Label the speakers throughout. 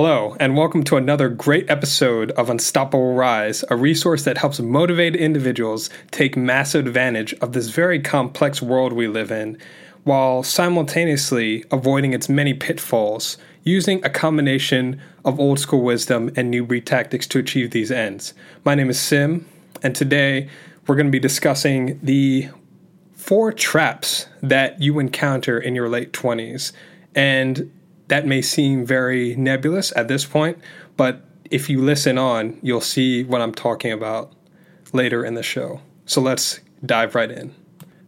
Speaker 1: Hello, and welcome to another great episode of Unstoppable Rise, a resource that helps motivated individuals take massive advantage of this very complex world we live in, while simultaneously avoiding its many pitfalls, using a combination of old school wisdom and new breed tactics to achieve these ends. My name is Sim, and today we're going to be discussing the four traps that you encounter in your late 20s. And that may seem very nebulous at this point, but if you listen on, you'll see what I'm talking about later in the show. So let's dive right in.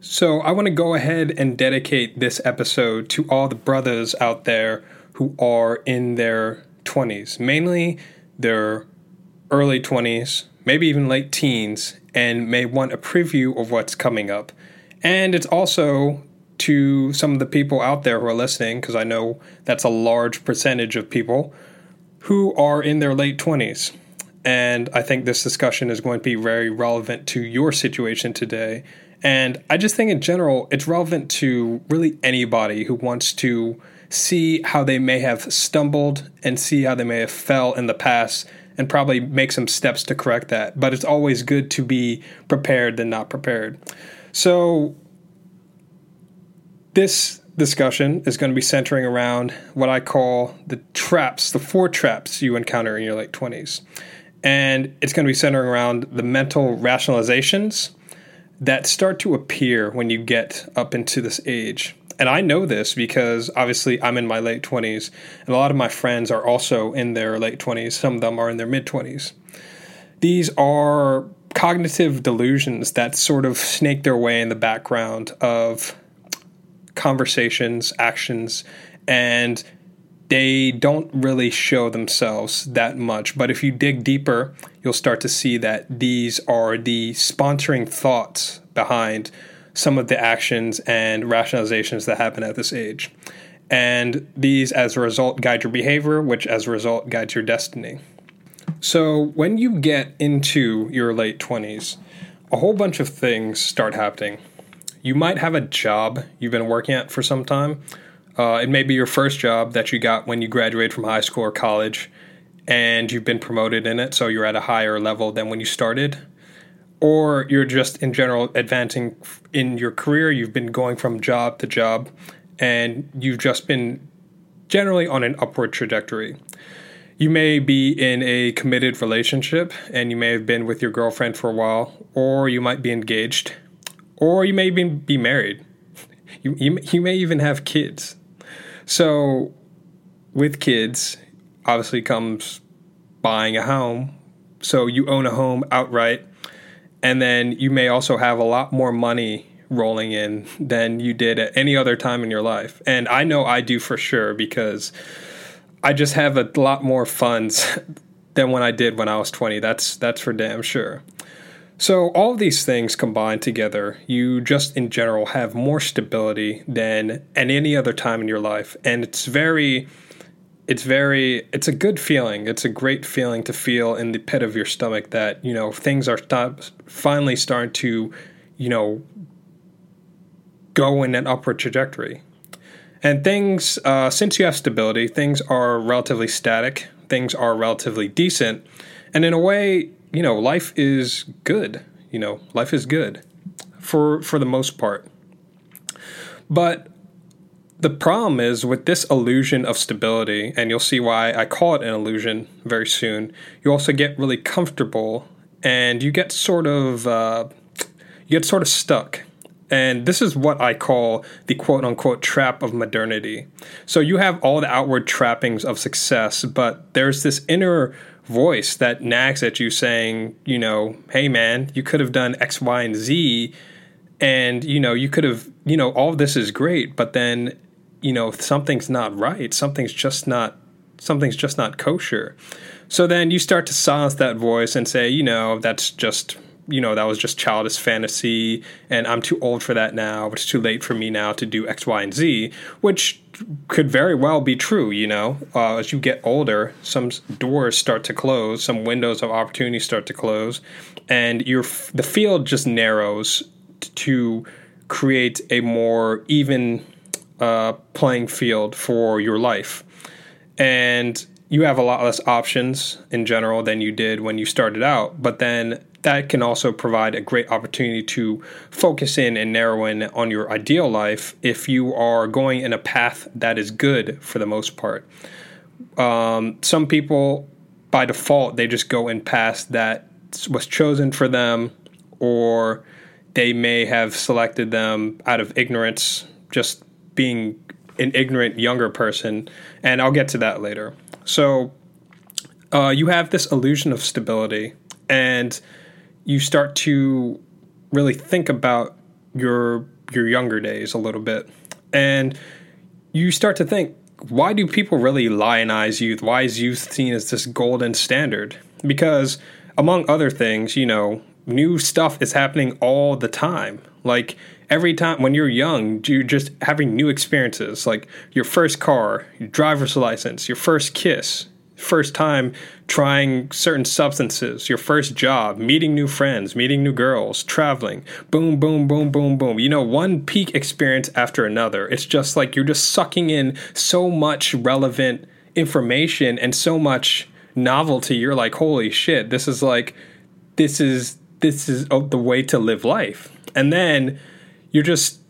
Speaker 1: So, I want to go ahead and dedicate this episode to all the brothers out there who are in their 20s, mainly their early 20s, maybe even late teens, and may want a preview of what's coming up. And it's also to some of the people out there who are listening, because I know that's a large percentage of people who are in their late 20s. And I think this discussion is going to be very relevant to your situation today. And I just think in general, it's relevant to really anybody who wants to see how they may have stumbled and see how they may have fell in the past and probably make some steps to correct that. But it's always good to be prepared than not prepared. So, this discussion is going to be centering around what I call the traps, the four traps you encounter in your late 20s. And it's going to be centering around the mental rationalizations that start to appear when you get up into this age. And I know this because obviously I'm in my late 20s, and a lot of my friends are also in their late 20s. Some of them are in their mid 20s. These are cognitive delusions that sort of snake their way in the background of conversations, actions, and they don't really show themselves that much. But if you dig deeper, you'll start to see that these are the sponsoring thoughts behind some of the actions and rationalizations that happen at this age. And these, as a result, guide your behavior, which, as a result, guides your destiny. So, when you get into your late 20s, a whole bunch of things start happening you might have a job you've been working at for some time. Uh, it may be your first job that you got when you graduated from high school or college, and you've been promoted in it, so you're at a higher level than when you started. Or you're just in general advancing in your career. You've been going from job to job, and you've just been generally on an upward trajectory. You may be in a committed relationship, and you may have been with your girlfriend for a while, or you might be engaged or you may even be married. You, you, you may even have kids. So, with kids, obviously comes buying a home. So, you own a home outright. And then you may also have a lot more money rolling in than you did at any other time in your life. And I know I do for sure because I just have a lot more funds than when I did when I was 20. That's that's for damn sure. So, all these things combined together, you just in general have more stability than at any other time in your life. And it's very, it's very, it's a good feeling. It's a great feeling to feel in the pit of your stomach that, you know, things are finally starting to, you know, go in an upward trajectory. And things, uh, since you have stability, things are relatively static, things are relatively decent. And in a way, you know, life is good. You know, life is good for for the most part. But the problem is with this illusion of stability, and you'll see why I call it an illusion very soon. You also get really comfortable, and you get sort of uh, you get sort of stuck. And this is what I call the quote unquote trap of modernity. So you have all the outward trappings of success, but there's this inner voice that nags at you saying, you know, hey man, you could have done X, Y, and Z, and you know, you could have, you know, all this is great, but then, you know, if something's not right. Something's just not something's just not kosher. So then you start to silence that voice and say, you know, that's just you know that was just childish fantasy and i'm too old for that now it's too late for me now to do x y and z which could very well be true you know uh, as you get older some doors start to close some windows of opportunity start to close and your the field just narrows to create a more even uh, playing field for your life and you have a lot less options in general than you did when you started out. But then that can also provide a great opportunity to focus in and narrow in on your ideal life if you are going in a path that is good for the most part. Um, some people, by default, they just go in past that was chosen for them, or they may have selected them out of ignorance, just being an ignorant younger person. And I'll get to that later. So uh, you have this illusion of stability, and you start to really think about your your younger days a little bit, and you start to think, why do people really lionize youth? Why is youth seen as this golden standard? Because among other things, you know, new stuff is happening all the time. Like every time when you're young, you're just having new experiences, like your first car, your driver's license, your first kiss, first time trying certain substances, your first job, meeting new friends, meeting new girls, traveling, boom, boom, boom, boom, boom. You know, one peak experience after another. It's just like you're just sucking in so much relevant information and so much novelty. You're like, holy shit, this is like, this is, this is the way to live life. And then you're just,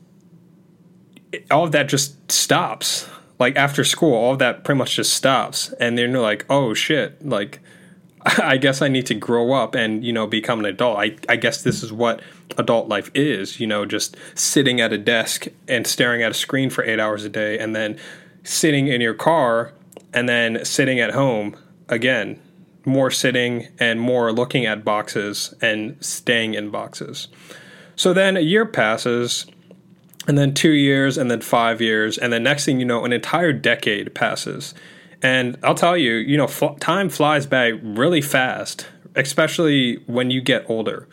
Speaker 1: all of that just stops like after school, all that pretty much just stops, and then you're like, oh shit, like I guess I need to grow up and you know become an adult. I I guess this is what adult life is, you know, just sitting at a desk and staring at a screen for eight hours a day, and then sitting in your car, and then sitting at home again, more sitting and more looking at boxes and staying in boxes. So then a year passes and then two years, and then five years, and then next thing you know, an entire decade passes. And I'll tell you, you know, fl- time flies by really fast, especially when you get older.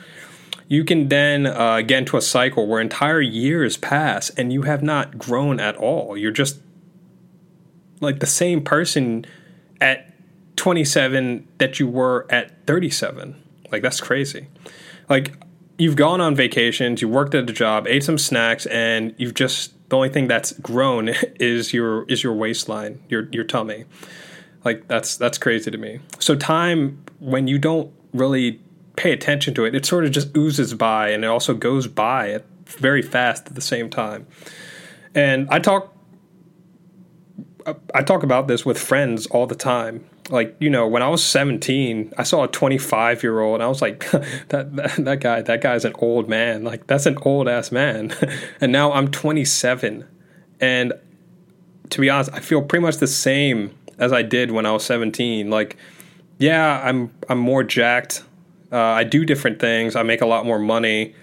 Speaker 1: You can then uh, get into a cycle where entire years pass and you have not grown at all. You're just like the same person at 27 that you were at 37. Like, that's crazy. Like, you've gone on vacations, you worked at a job, ate some snacks, and you've just the only thing that's grown is your is your waistline, your your tummy. Like that's that's crazy to me. So time when you don't really pay attention to it, it sort of just oozes by, and it also goes by very fast at the same time. And I talk I talk about this with friends all the time like you know when i was 17 i saw a 25 year old and i was like that, that, that guy that guy's an old man. Like that's an old ass man. And now i'm 27 and to be honest i feel pretty much the same as i did when i was 17 like yeah i'm i'm more jacked. Uh, i do different things. I make a lot more money.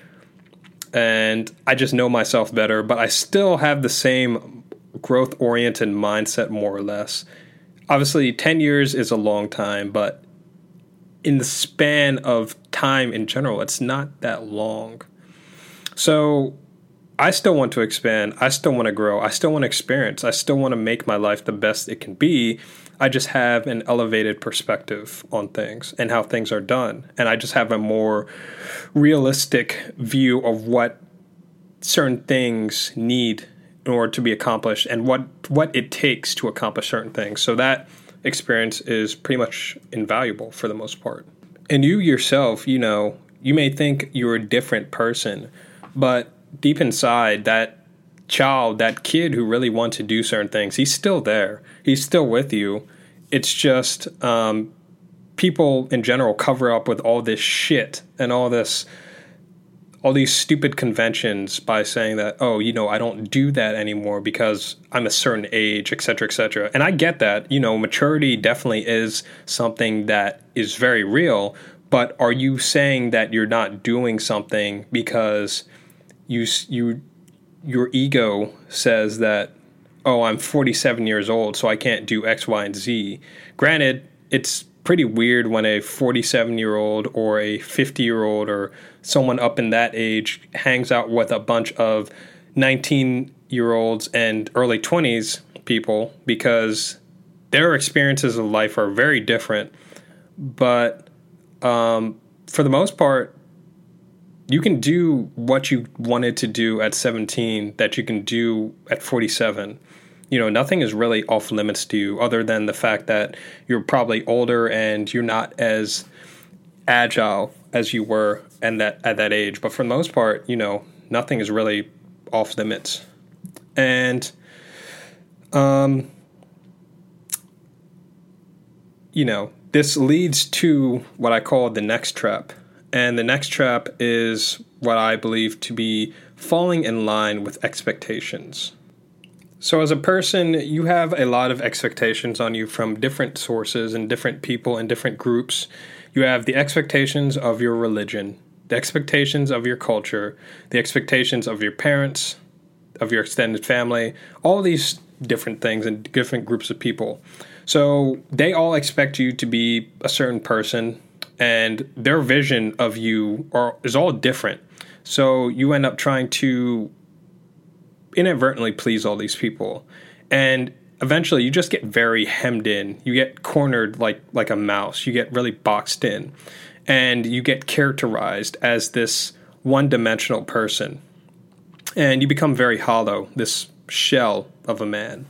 Speaker 1: And i just know myself better. But i still have the same growth oriented mindset more or less obviously 10 years is a long time, but in the span of time in general, it's not that long. So I still want to expand. I still want to grow. I still want to experience. I still want to make my life the best it can be. I just have an elevated perspective on things and how things are done. And I just have a more realistic view of what certain things need in order to be accomplished and what what it takes to accomplish certain things. So that experience is pretty much invaluable for the most part. And you yourself, you know, you may think you're a different person, but deep inside that child, that kid who really wants to do certain things, he's still there. He's still with you. It's just um, people in general cover up with all this shit and all this all these stupid conventions by saying that oh you know i don't do that anymore because i'm a certain age et cetera et cetera. And i get that you know maturity definitely is something that is very real but are you saying that you're not doing something because you you your ego says that oh i'm 47 years old so i can't do x y and z? Granted it's pretty weird when a 47 year old or a 50 year old or someone up in that age hangs out with a bunch of 19 year olds and early 20s people because their experiences of life are very different. But um, for the most part, you can do what you wanted to do at 17 that you can do at 47 you know, nothing is really off limits to you other than the fact that you're probably older and you're not as agile as you were and that at that age. But for the most part, you know, nothing is really off limits. And um you know, this leads to what I call the next trap. And the next trap is what I believe to be falling in line with expectations. So, as a person, you have a lot of expectations on you from different sources and different people and different groups. You have the expectations of your religion, the expectations of your culture, the expectations of your parents, of your extended family, all these different things and different groups of people. So they all expect you to be a certain person, and their vision of you are, is all different. So you end up trying to inadvertently please all these people. And eventually you just get very hemmed in. You get cornered like like a mouse. You get really boxed in. And you get characterized as this one-dimensional person. And you become very hollow, this shell of a man.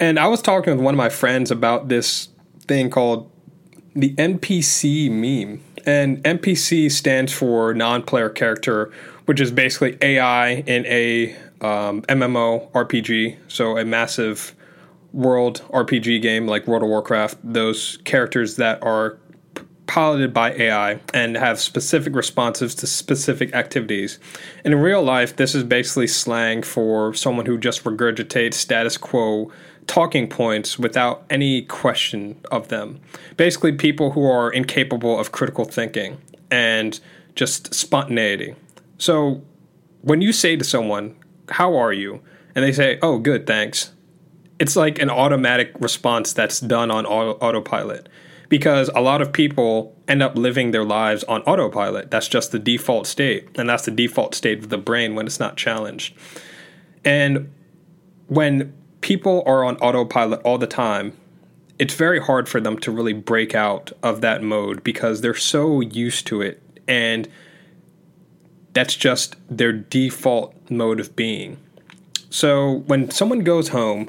Speaker 1: And I was talking with one of my friends about this thing called the NPC meme. And NPC stands for non player character, which is basically AI in a um, MMO RPG, so a massive world RPG game like World of Warcraft. Those characters that are piloted by AI and have specific responses to specific activities. And in real life, this is basically slang for someone who just regurgitates status quo talking points without any question of them. Basically, people who are incapable of critical thinking and just spontaneity. So, when you say to someone, How are you? and they say, Oh, good, thanks, it's like an automatic response that's done on auto- autopilot because a lot of people end up living their lives on autopilot. That's just the default state, and that's the default state of the brain when it's not challenged. And when people are on autopilot all the time, it's very hard for them to really break out of that mode because they're so used to it and that's just their default mode of being. So when someone goes home,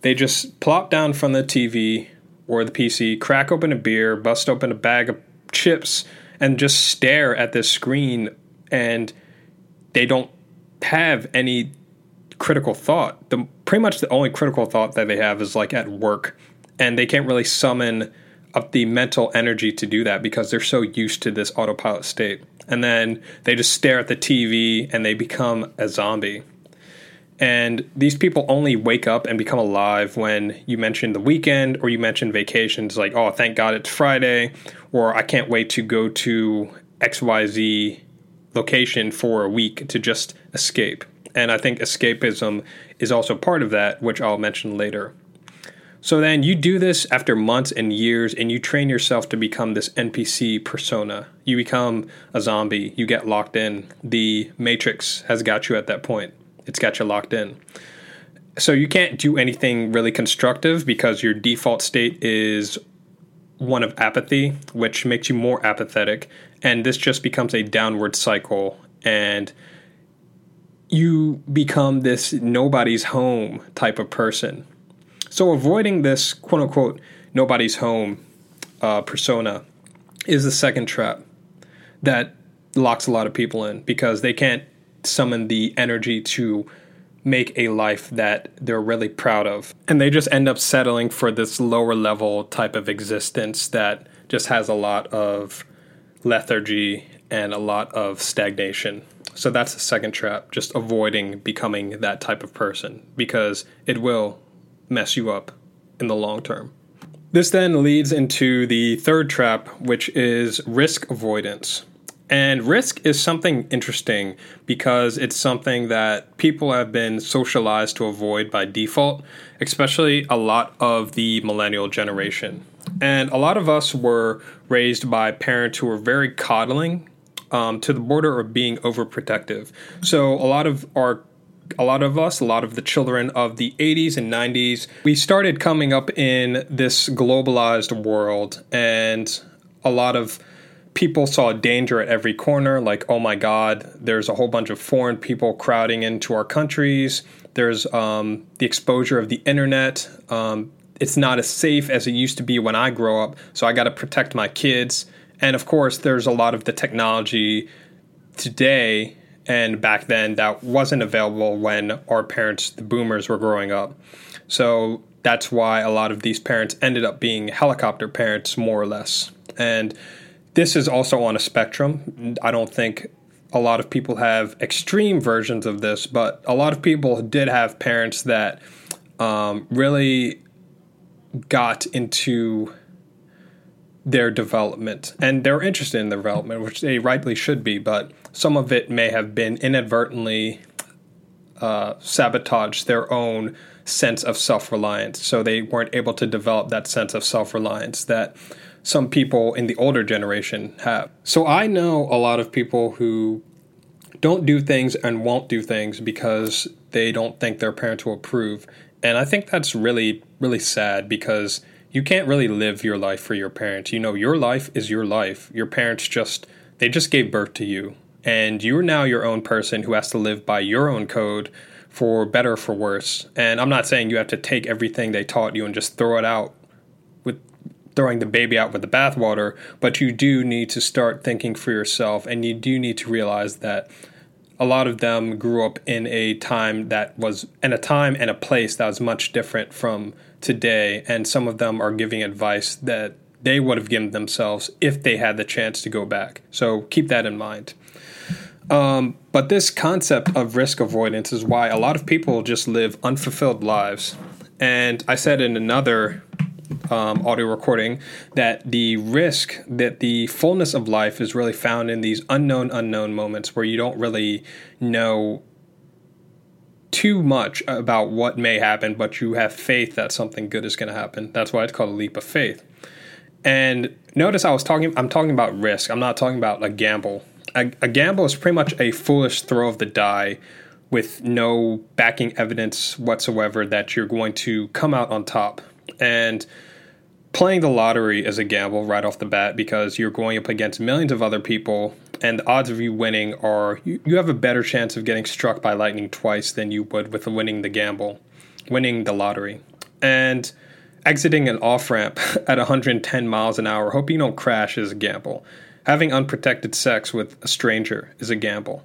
Speaker 1: they just plop down from the TV or the PC, crack open a beer, bust open a bag of chips, and just stare at this screen and they don't have any critical thought. The pretty much the only critical thought that they have is like at work, and they can't really summon up the mental energy to do that because they're so used to this autopilot state. And then they just stare at the TV and they become a zombie. And these people only wake up and become alive when you mention the weekend or you mention vacations like, oh, thank God it's Friday, or I can't wait to go to XYZ location for a week to just escape. And I think escapism is also part of that, which I'll mention later. So then you do this after months and years, and you train yourself to become this NPC persona. You become a zombie, you get locked in. The Matrix has got you at that point, it's got you locked in. So you can't do anything really constructive because your default state is one of apathy, which makes you more apathetic. And this just becomes a downward cycle. And you become this nobody's home type of person. So avoiding this quote unquote nobody's home uh, persona is the second trap that locks a lot of people in because they can't summon the energy to make a life that they're really proud of. And they just end up settling for this lower level type of existence that just has a lot of lethargy and a lot of stagnation. So that's the second trap, just avoiding becoming that type of person because it will mess you up in the long term. This then leads into the third trap, which is risk avoidance. And risk is something interesting because it's something that people have been socialized to avoid by default, especially a lot of the millennial generation. And a lot of us were raised by parents who were very coddling um, to the border of being overprotective. So a lot of our a lot of us, a lot of the children of the 80s and 90s, we started coming up in this globalized world, and a lot of people saw danger at every corner like, oh my God, there's a whole bunch of foreign people crowding into our countries. There's um, the exposure of the internet. Um, it's not as safe as it used to be when I grow up, so I got to protect my kids. And of course, there's a lot of the technology today and back then that wasn't available when our parents, the boomers, were growing up. So that's why a lot of these parents ended up being helicopter parents, more or less. And this is also on a spectrum. I don't think a lot of people have extreme versions of this, but a lot of people did have parents that um, really got into their development and they're interested in their development, which they rightly should be, but some of it may have been inadvertently uh, sabotaged their own sense of self reliance. So they weren't able to develop that sense of self reliance that some people in the older generation have. So I know a lot of people who don't do things and won't do things because they don't think their parents will approve. And I think that's really, really sad because you can't really live your life for your parents. You know, your life is your life. Your parents just, they just gave birth to you. And you're now your own person who has to live by your own code for better or for worse. And I'm not saying you have to take everything they taught you and just throw it out with throwing the baby out with the bathwater, but you do need to start thinking for yourself and you do need to realize that a lot of them grew up in a time that was in a time and a place that was much different from today and some of them are giving advice that they would have given themselves if they had the chance to go back. So keep that in mind. Um, but this concept of risk avoidance is why a lot of people just live unfulfilled lives. And I said in another um, audio recording that the risk, that the fullness of life is really found in these unknown, unknown moments where you don't really know too much about what may happen, but you have faith that something good is going to happen. That's why it's called a leap of faith. And notice I was talking, I'm talking about risk. I'm not talking about a gamble a, a gamble is pretty much a foolish throw of the die with no backing evidence whatsoever that you're going to come out on top. And playing the lottery is a gamble right off the bat because you're going up against millions of other people, and the odds of you winning are you, you have a better chance of getting struck by lightning twice than you would with winning the gamble, winning the lottery. And exiting an off ramp at 110 miles an hour, hoping you don't crash, is a gamble. Having unprotected sex with a stranger is a gamble.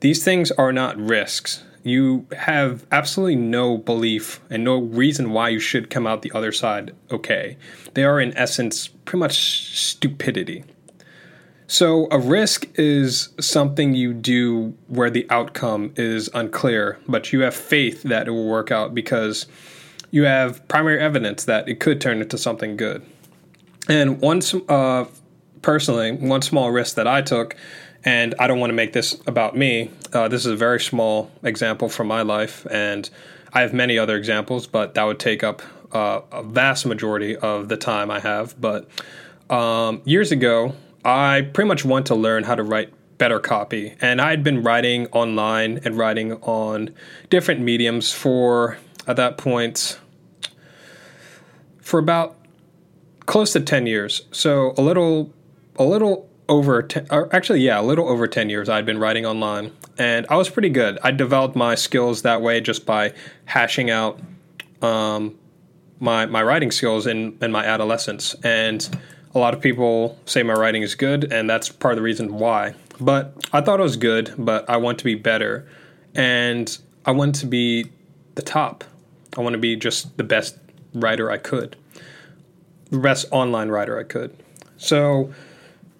Speaker 1: These things are not risks. You have absolutely no belief and no reason why you should come out the other side okay. They are, in essence, pretty much stupidity. So, a risk is something you do where the outcome is unclear, but you have faith that it will work out because you have primary evidence that it could turn into something good. And one uh, personally, one small risk that I took, and I don't want to make this about me. Uh, this is a very small example from my life, and I have many other examples, but that would take up uh, a vast majority of the time I have. But um, years ago, I pretty much want to learn how to write better copy, and I had been writing online and writing on different mediums for at that point for about close to 10 years. So a little a little over, ten, actually, yeah, a little over 10 years I'd been writing online. And I was pretty good. I developed my skills that way just by hashing out um, my, my writing skills in, in my adolescence. And a lot of people say my writing is good, and that's part of the reason why. But I thought it was good, but I want to be better. And I want to be the top. I want to be just the best writer I could, the best online writer I could. So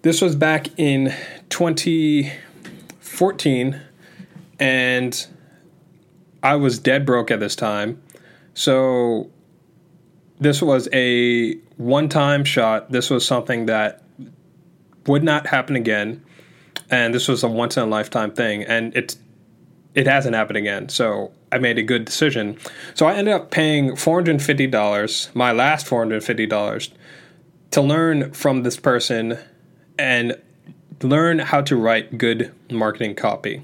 Speaker 1: this was back in 2014, and I was dead broke at this time. So this was a one time shot. This was something that would not happen again. And this was a once in a lifetime thing. And it's it hasn't happened again. So I made a good decision. So I ended up paying $450, my last $450, to learn from this person and learn how to write good marketing copy.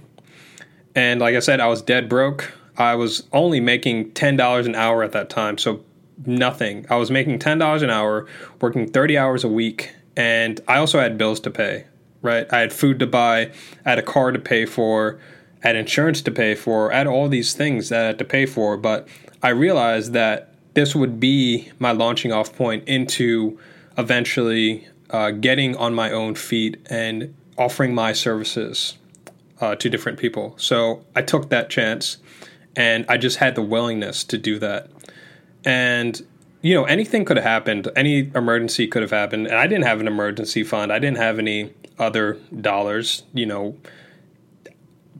Speaker 1: And like I said, I was dead broke. I was only making $10 an hour at that time, so nothing. I was making $10 an hour, working 30 hours a week, and I also had bills to pay, right? I had food to buy, I had a car to pay for, I had insurance to pay for, I had all these things that I had to pay for, but I realized that this would be my launching off point into eventually uh, getting on my own feet and offering my services uh, to different people. So I took that chance and I just had the willingness to do that. And, you know, anything could have happened, any emergency could have happened. And I didn't have an emergency fund, I didn't have any other dollars, you know.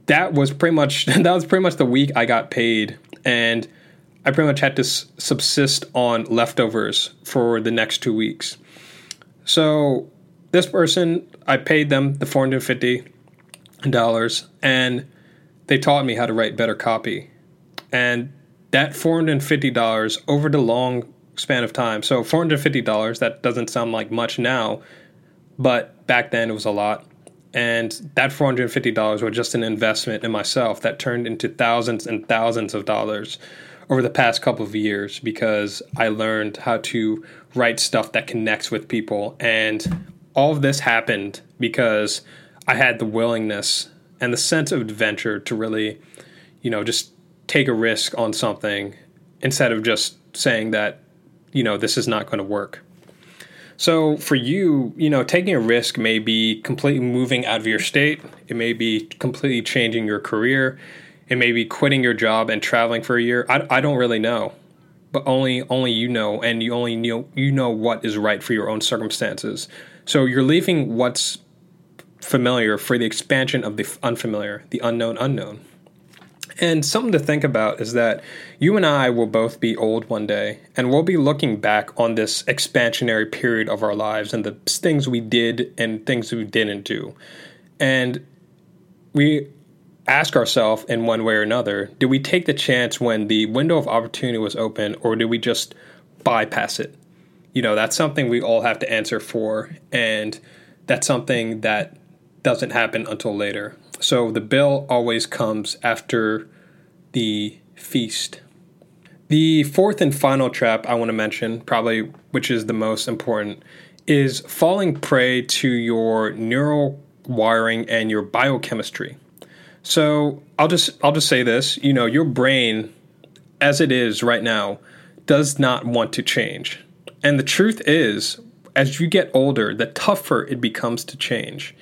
Speaker 1: That was pretty much that was pretty much the week I got paid and I pretty much had to subsist on leftovers for the next 2 weeks. So this person, I paid them the 450 dollars and they taught me how to write better copy. And that $450 over the long span of time. So $450, that doesn't sound like much now, but back then it was a lot. And that $450 was just an investment in myself that turned into thousands and thousands of dollars over the past couple of years because I learned how to write stuff that connects with people. And all of this happened because I had the willingness and the sense of adventure to really, you know, just take a risk on something instead of just saying that, you know, this is not going to work. So for you, you know, taking a risk may be completely moving out of your state. It may be completely changing your career. It may be quitting your job and traveling for a year. I, I don't really know, but only only you know, and you only know you know what is right for your own circumstances. So you're leaving what's familiar for the expansion of the unfamiliar, the unknown unknown. And something to think about is that you and I will both be old one day, and we'll be looking back on this expansionary period of our lives and the things we did and things we didn't do. And we ask ourselves in one way or another did we take the chance when the window of opportunity was open, or did we just bypass it? You know, that's something we all have to answer for, and that's something that doesn't happen until later. So the bill always comes after the feast. The fourth and final trap I want to mention, probably which is the most important, is falling prey to your neural wiring and your biochemistry. So I'll just I'll just say this, you know, your brain as it is right now does not want to change. And the truth is, as you get older, the tougher it becomes to change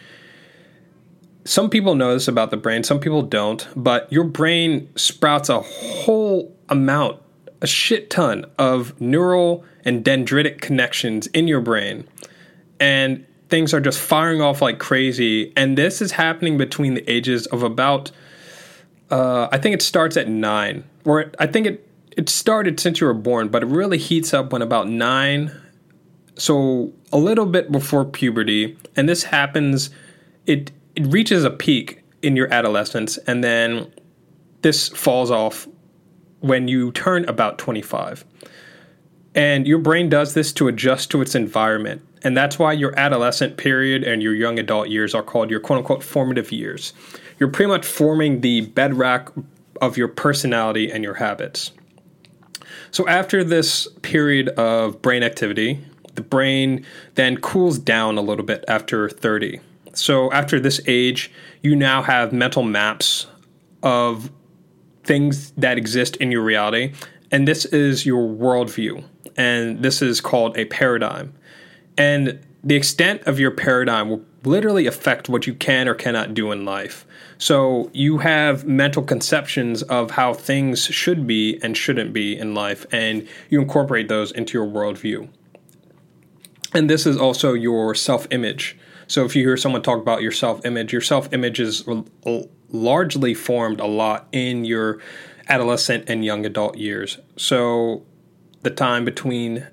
Speaker 1: some people know this about the brain, some people don't, but your brain sprouts a whole amount, a shit ton of neural and dendritic connections in your brain. And things are just firing off like crazy. And this is happening between the ages of about, uh, I think it starts at nine, or I think it, it started since you were born, but it really heats up when about nine. So a little bit before puberty. And this happens, it, it reaches a peak in your adolescence and then this falls off when you turn about 25. And your brain does this to adjust to its environment. And that's why your adolescent period and your young adult years are called your quote unquote formative years. You're pretty much forming the bedrock of your personality and your habits. So, after this period of brain activity, the brain then cools down a little bit after 30. So after this age, you now have mental maps of things that exist in your reality, and this is your worldview, and this is called a paradigm. And the extent of your paradigm will literally affect what you can or cannot do in life. So you have mental conceptions of how things should be and shouldn't be in life, and you incorporate those into your worldview. And this is also your self image. So if you hear someone talk about your self image, your self image is largely formed a lot in your adolescent and young adult years. So the time between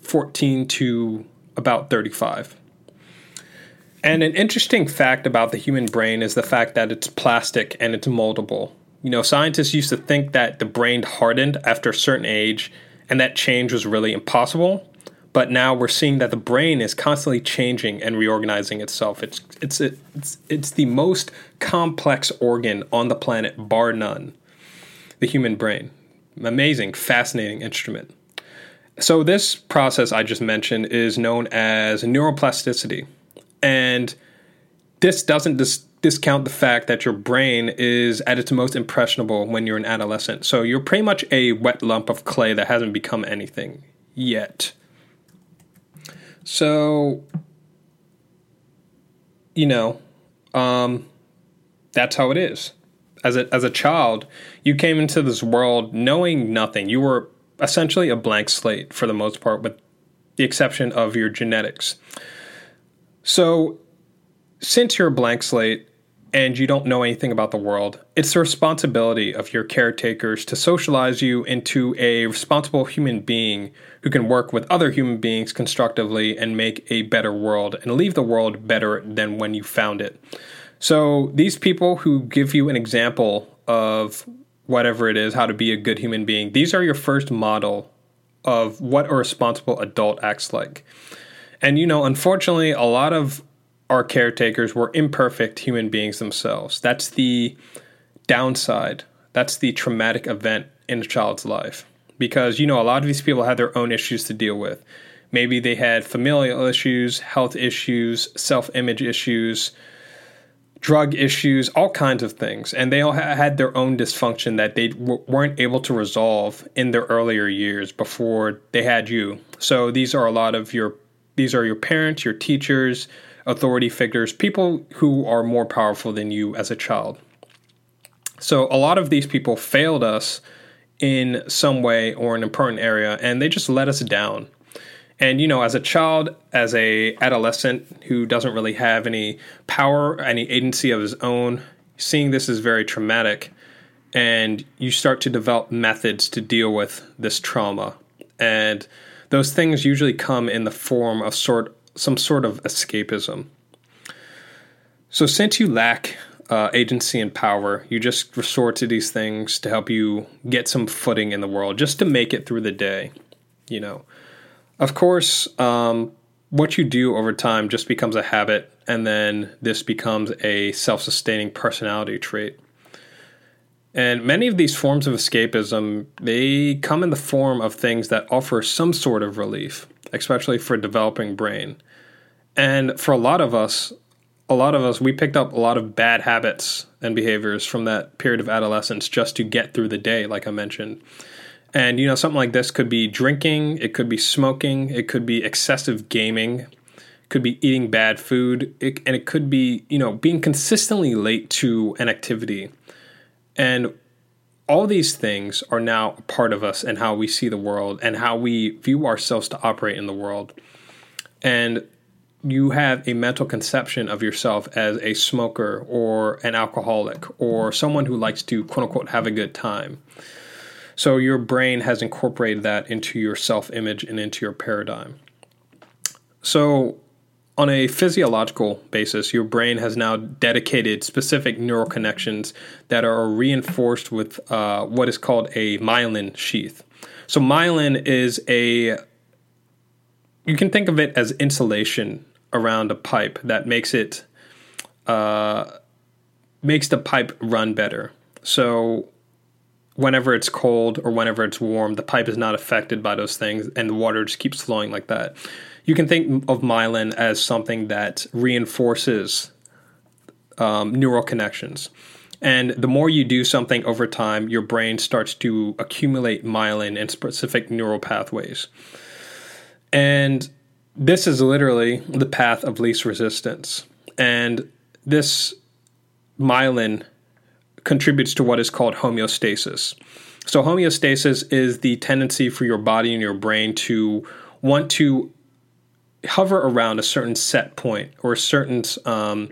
Speaker 1: 14 to about 35. And an interesting fact about the human brain is the fact that it's plastic and it's moldable. You know, scientists used to think that the brain hardened after a certain age and that change was really impossible but now we're seeing that the brain is constantly changing and reorganizing itself. It's it's it's it's the most complex organ on the planet, bar none. The human brain, amazing, fascinating instrument. So this process I just mentioned is known as neuroplasticity, and this doesn't dis- discount the fact that your brain is at its most impressionable when you're an adolescent. So you're pretty much a wet lump of clay that hasn't become anything yet. So, you know, um, that's how it is. As a, as a child, you came into this world knowing nothing. You were essentially a blank slate for the most part, with the exception of your genetics. So, since you're a blank slate and you don't know anything about the world, it's the responsibility of your caretakers to socialize you into a responsible human being who can work with other human beings constructively and make a better world and leave the world better than when you found it. So, these people who give you an example of whatever it is, how to be a good human being, these are your first model of what a responsible adult acts like. And you know, unfortunately, a lot of our caretakers were imperfect human beings themselves. That's the downside. That's the traumatic event in a child's life. Because, you know, a lot of these people had their own issues to deal with. Maybe they had familial issues, health issues, self image issues, drug issues, all kinds of things. And they all had their own dysfunction that they w- weren't able to resolve in their earlier years before they had you. So these are a lot of your these are your parents, your teachers, authority figures, people who are more powerful than you as a child. So a lot of these people failed us in some way or an important area and they just let us down. And you know, as a child, as a adolescent who doesn't really have any power, any agency of his own, seeing this is very traumatic and you start to develop methods to deal with this trauma. And those things usually come in the form of sort some sort of escapism. So, since you lack uh, agency and power, you just resort to these things to help you get some footing in the world, just to make it through the day. You know, of course, um, what you do over time just becomes a habit, and then this becomes a self sustaining personality trait. And many of these forms of escapism, they come in the form of things that offer some sort of relief especially for developing brain. And for a lot of us, a lot of us, we picked up a lot of bad habits and behaviors from that period of adolescence just to get through the day, like I mentioned. And, you know, something like this could be drinking, it could be smoking, it could be excessive gaming, could be eating bad food, it, and it could be, you know, being consistently late to an activity. And all these things are now a part of us and how we see the world and how we view ourselves to operate in the world. And you have a mental conception of yourself as a smoker or an alcoholic or someone who likes to quote unquote have a good time. So your brain has incorporated that into your self image and into your paradigm. So on a physiological basis, your brain has now dedicated specific neural connections that are reinforced with uh, what is called a myelin sheath. So, myelin is a, you can think of it as insulation around a pipe that makes it, uh, makes the pipe run better. So, whenever it's cold or whenever it's warm, the pipe is not affected by those things and the water just keeps flowing like that you can think of myelin as something that reinforces um, neural connections. And the more you do something over time, your brain starts to accumulate myelin in specific neural pathways. And this is literally the path of least resistance. And this myelin contributes to what is called homeostasis. So, homeostasis is the tendency for your body and your brain to want to hover around a certain set point or a certain um,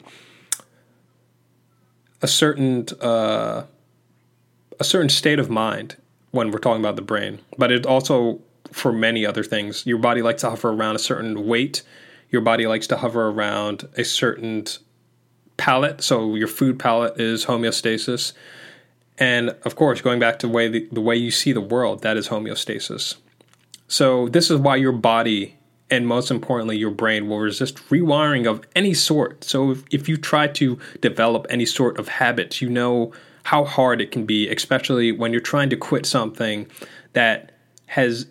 Speaker 1: a certain uh, a certain state of mind when we're talking about the brain. But it also for many other things. Your body likes to hover around a certain weight. Your body likes to hover around a certain palate. So your food palate is homeostasis. And of course, going back to the way the, the way you see the world, that is homeostasis. So this is why your body and most importantly, your brain will resist rewiring of any sort. So if, if you try to develop any sort of habits, you know how hard it can be, especially when you're trying to quit something that has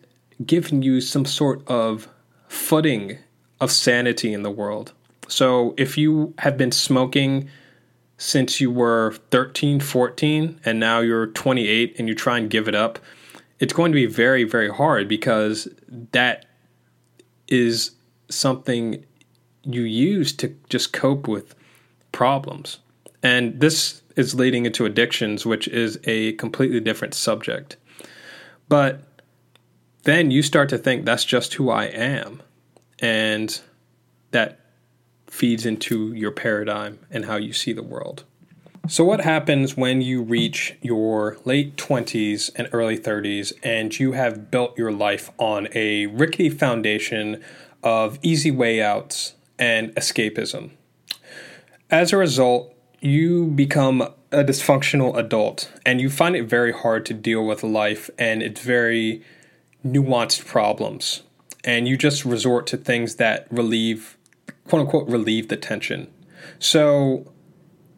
Speaker 1: given you some sort of footing of sanity in the world. So if you have been smoking since you were 13, 14, and now you're 28 and you try and give it up, it's going to be very, very hard because that is something you use to just cope with problems. And this is leading into addictions, which is a completely different subject. But then you start to think that's just who I am. And that feeds into your paradigm and how you see the world. So, what happens when you reach your late 20s and early 30s and you have built your life on a rickety foundation of easy way outs and escapism? As a result, you become a dysfunctional adult and you find it very hard to deal with life and it's very nuanced problems. And you just resort to things that relieve, quote unquote, relieve the tension. So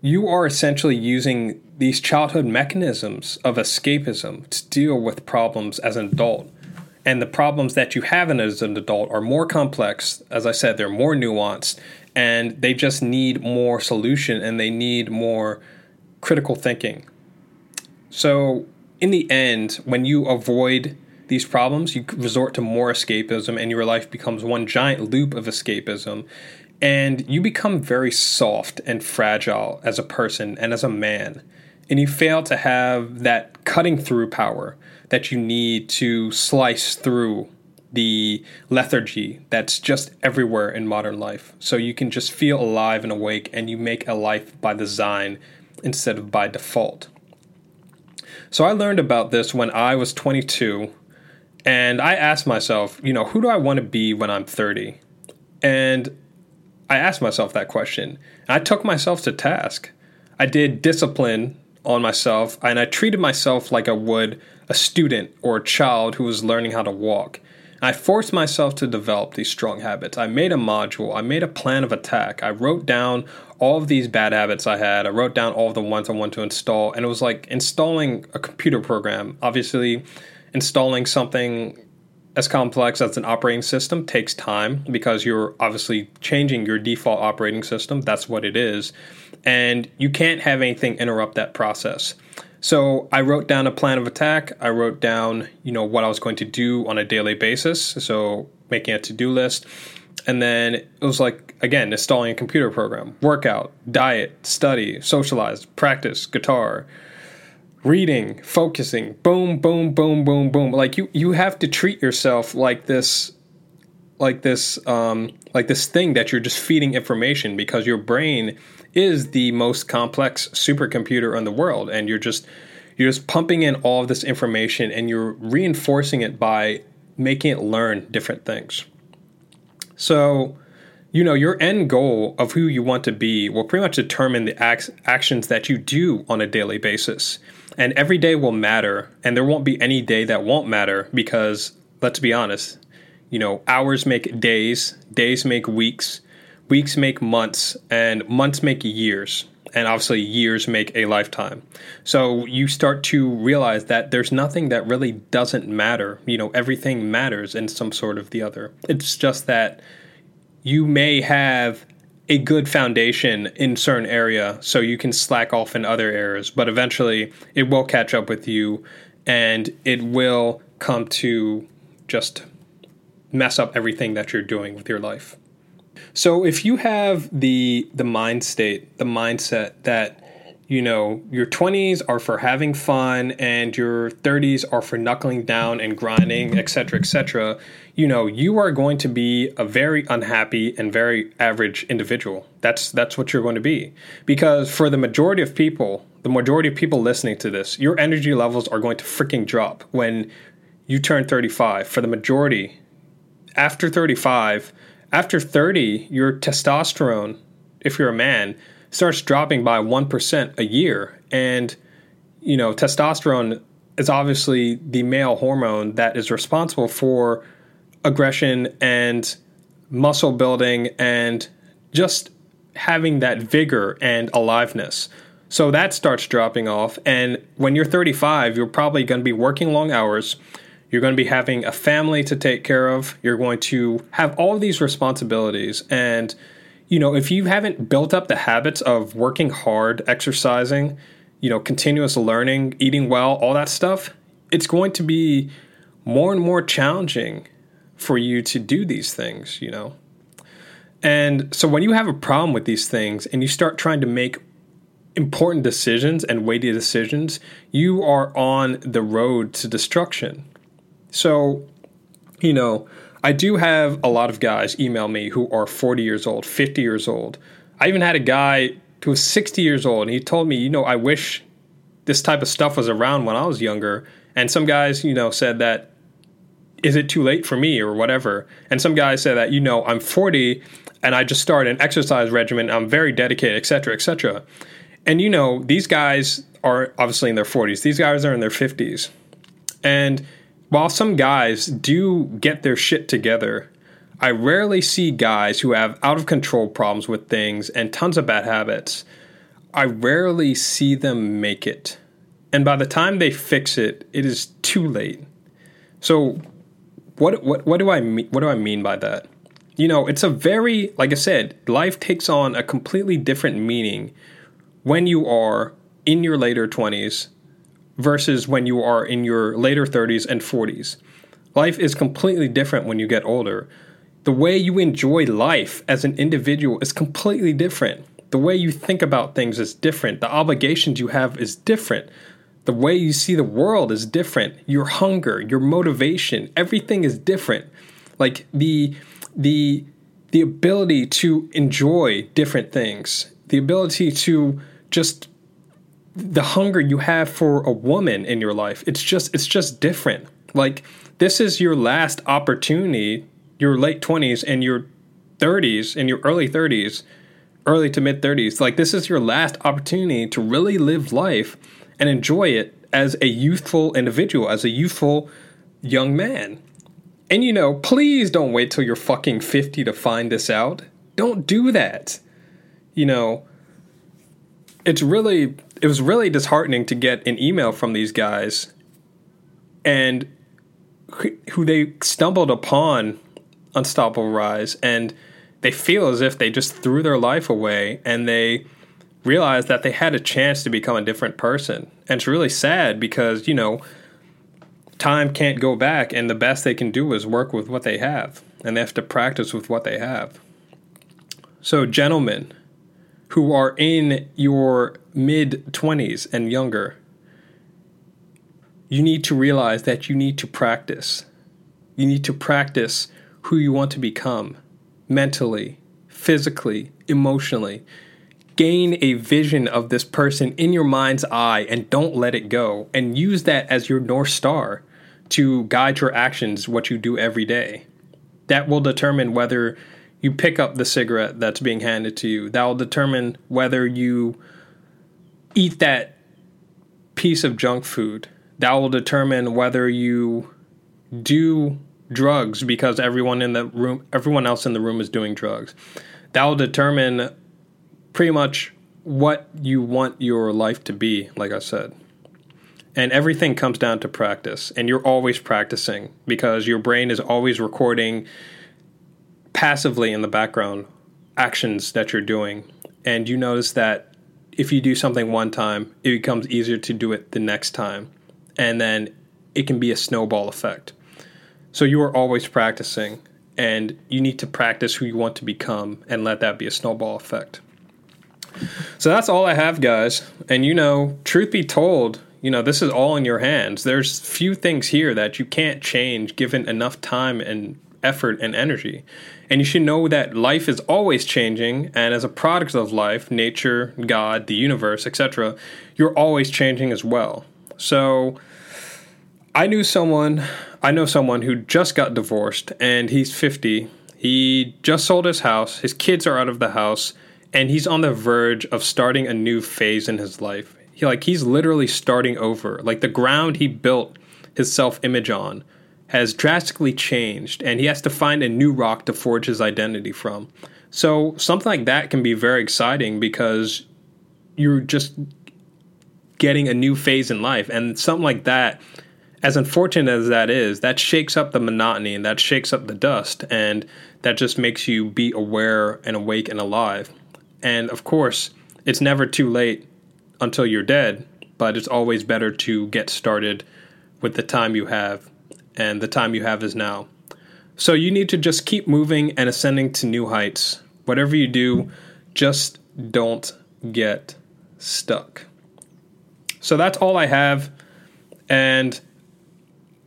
Speaker 1: you are essentially using these childhood mechanisms of escapism to deal with problems as an adult. And the problems that you have as an adult are more complex. As I said, they're more nuanced and they just need more solution and they need more critical thinking. So, in the end, when you avoid these problems, you resort to more escapism, and your life becomes one giant loop of escapism. And you become very soft and fragile as a person and as a man. And you fail to have that cutting through power that you need to slice through the lethargy that's just everywhere in modern life. So you can just feel alive and awake, and you make a life by design instead of by default. So I learned about this when I was 22, and I asked myself, you know, who do I want to be when I'm 30? And I asked myself that question. I took myself to task. I did discipline on myself, and I treated myself like I would a student or a child who was learning how to walk. I forced myself to develop these strong habits. I made a module, I made a plan of attack. I wrote down all of these bad habits I had. I wrote down all of the ones I want to install. And it was like installing a computer program. Obviously, installing something as complex as an operating system takes time because you're obviously changing your default operating system. That's what it is. And you can't have anything interrupt that process. So I wrote down a plan of attack. I wrote down, you know, what I was going to do on a daily basis. So making a to-do list. And then it was like again, installing a computer program, workout, diet, study, socialize, practice, guitar, reading, focusing, boom, boom, boom, boom, boom. Like you you have to treat yourself like this like this um like this thing that you're just feeding information because your brain is the most complex supercomputer in the world and you're just you're just pumping in all of this information and you're reinforcing it by making it learn different things so you know your end goal of who you want to be will pretty much determine the ac- actions that you do on a daily basis and every day will matter and there won't be any day that won't matter because let's be honest you know hours make days days make weeks weeks make months, and months make years. And obviously, years make a lifetime. So you start to realize that there's nothing that really doesn't matter. You know, everything matters in some sort of the other. It's just that you may have a good foundation in certain area so you can slack off in other areas but eventually it will catch up with you and it will come to just mess up everything that you're doing with your life. So if you have the the mind state, the mindset that you know your 20s are for having fun and your 30s are for knuckling down and grinding, etc., etc., you know you are going to be a very unhappy and very average individual. That's that's what you're going to be because for the majority of people, the majority of people listening to this, your energy levels are going to freaking drop when you turn 35. For the majority, after 35 after 30, your testosterone, if you're a man, starts dropping by 1% a year. And, you know, testosterone is obviously the male hormone that is responsible for aggression and muscle building and just having that vigor and aliveness. So that starts dropping off. And when you're 35, you're probably going to be working long hours. You're going to be having a family to take care of. You're going to have all these responsibilities. And, you know, if you haven't built up the habits of working hard, exercising, you know, continuous learning, eating well, all that stuff, it's going to be more and more challenging for you to do these things, you know. And so when you have a problem with these things and you start trying to make important decisions and weighty decisions, you are on the road to destruction. So, you know, I do have a lot of guys email me who are 40 years old, 50 years old. I even had a guy who was 60 years old, and he told me, you know, I wish this type of stuff was around when I was younger. And some guys, you know, said that, is it too late for me or whatever? And some guys said that, you know, I'm 40 and I just started an exercise regimen. I'm very dedicated, et cetera, et cetera. And, you know, these guys are obviously in their 40s, these guys are in their 50s. And while some guys do get their shit together, I rarely see guys who have out of control problems with things and tons of bad habits. I rarely see them make it. And by the time they fix it, it is too late. So what what what do I what do I mean by that? You know, it's a very like I said, life takes on a completely different meaning when you are in your later 20s versus when you are in your later 30s and 40s. Life is completely different when you get older. The way you enjoy life as an individual is completely different. The way you think about things is different. The obligations you have is different. The way you see the world is different. Your hunger, your motivation, everything is different. Like the the the ability to enjoy different things, the ability to just the hunger you have for a woman in your life it's just it's just different. Like this is your last opportunity your late 20s and your 30s and your early 30s early to mid 30s like this is your last opportunity to really live life and enjoy it as a youthful individual as a youthful young man. And you know please don't wait till you're fucking 50 to find this out. Don't do that. You know it's really it was really disheartening to get an email from these guys and who they stumbled upon unstoppable rise and they feel as if they just threw their life away and they realized that they had a chance to become a different person. And it's really sad because you know time can't go back and the best they can do is work with what they have and they have to practice with what they have. So gentlemen who are in your mid 20s and younger, you need to realize that you need to practice. You need to practice who you want to become mentally, physically, emotionally. Gain a vision of this person in your mind's eye and don't let it go. And use that as your North Star to guide your actions, what you do every day. That will determine whether you pick up the cigarette that's being handed to you. That will determine whether you eat that piece of junk food. That will determine whether you do drugs because everyone in the room everyone else in the room is doing drugs. That will determine pretty much what you want your life to be, like I said. And everything comes down to practice. And you're always practicing because your brain is always recording passively in the background actions that you're doing. And you notice that if you do something one time, it becomes easier to do it the next time. And then it can be a snowball effect. So you are always practicing, and you need to practice who you want to become and let that be a snowball effect. So that's all I have, guys. And you know, truth be told, you know, this is all in your hands. There's few things here that you can't change given enough time and effort and energy. And you should know that life is always changing, and as a product of life, nature, God, the universe, etc., you're always changing as well. So I knew someone, I know someone who just got divorced and he's 50. He just sold his house, his kids are out of the house, and he's on the verge of starting a new phase in his life. He like he's literally starting over. Like the ground he built his self-image on has drastically changed and he has to find a new rock to forge his identity from. So, something like that can be very exciting because you're just getting a new phase in life. And something like that, as unfortunate as that is, that shakes up the monotony and that shakes up the dust, and that just makes you be aware and awake and alive. And of course, it's never too late until you're dead, but it's always better to get started with the time you have, and the time you have is now. So you need to just keep moving and ascending to new heights. Whatever you do, just don't get stuck. So that's all I have. And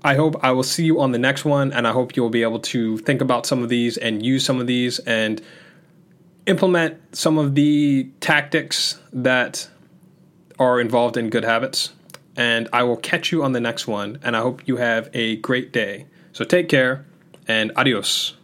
Speaker 1: I hope I will see you on the next one. And I hope you'll be able to think about some of these and use some of these and implement some of the tactics that are involved in good habits. And I will catch you on the next one. And I hope you have a great day. So take care and adios.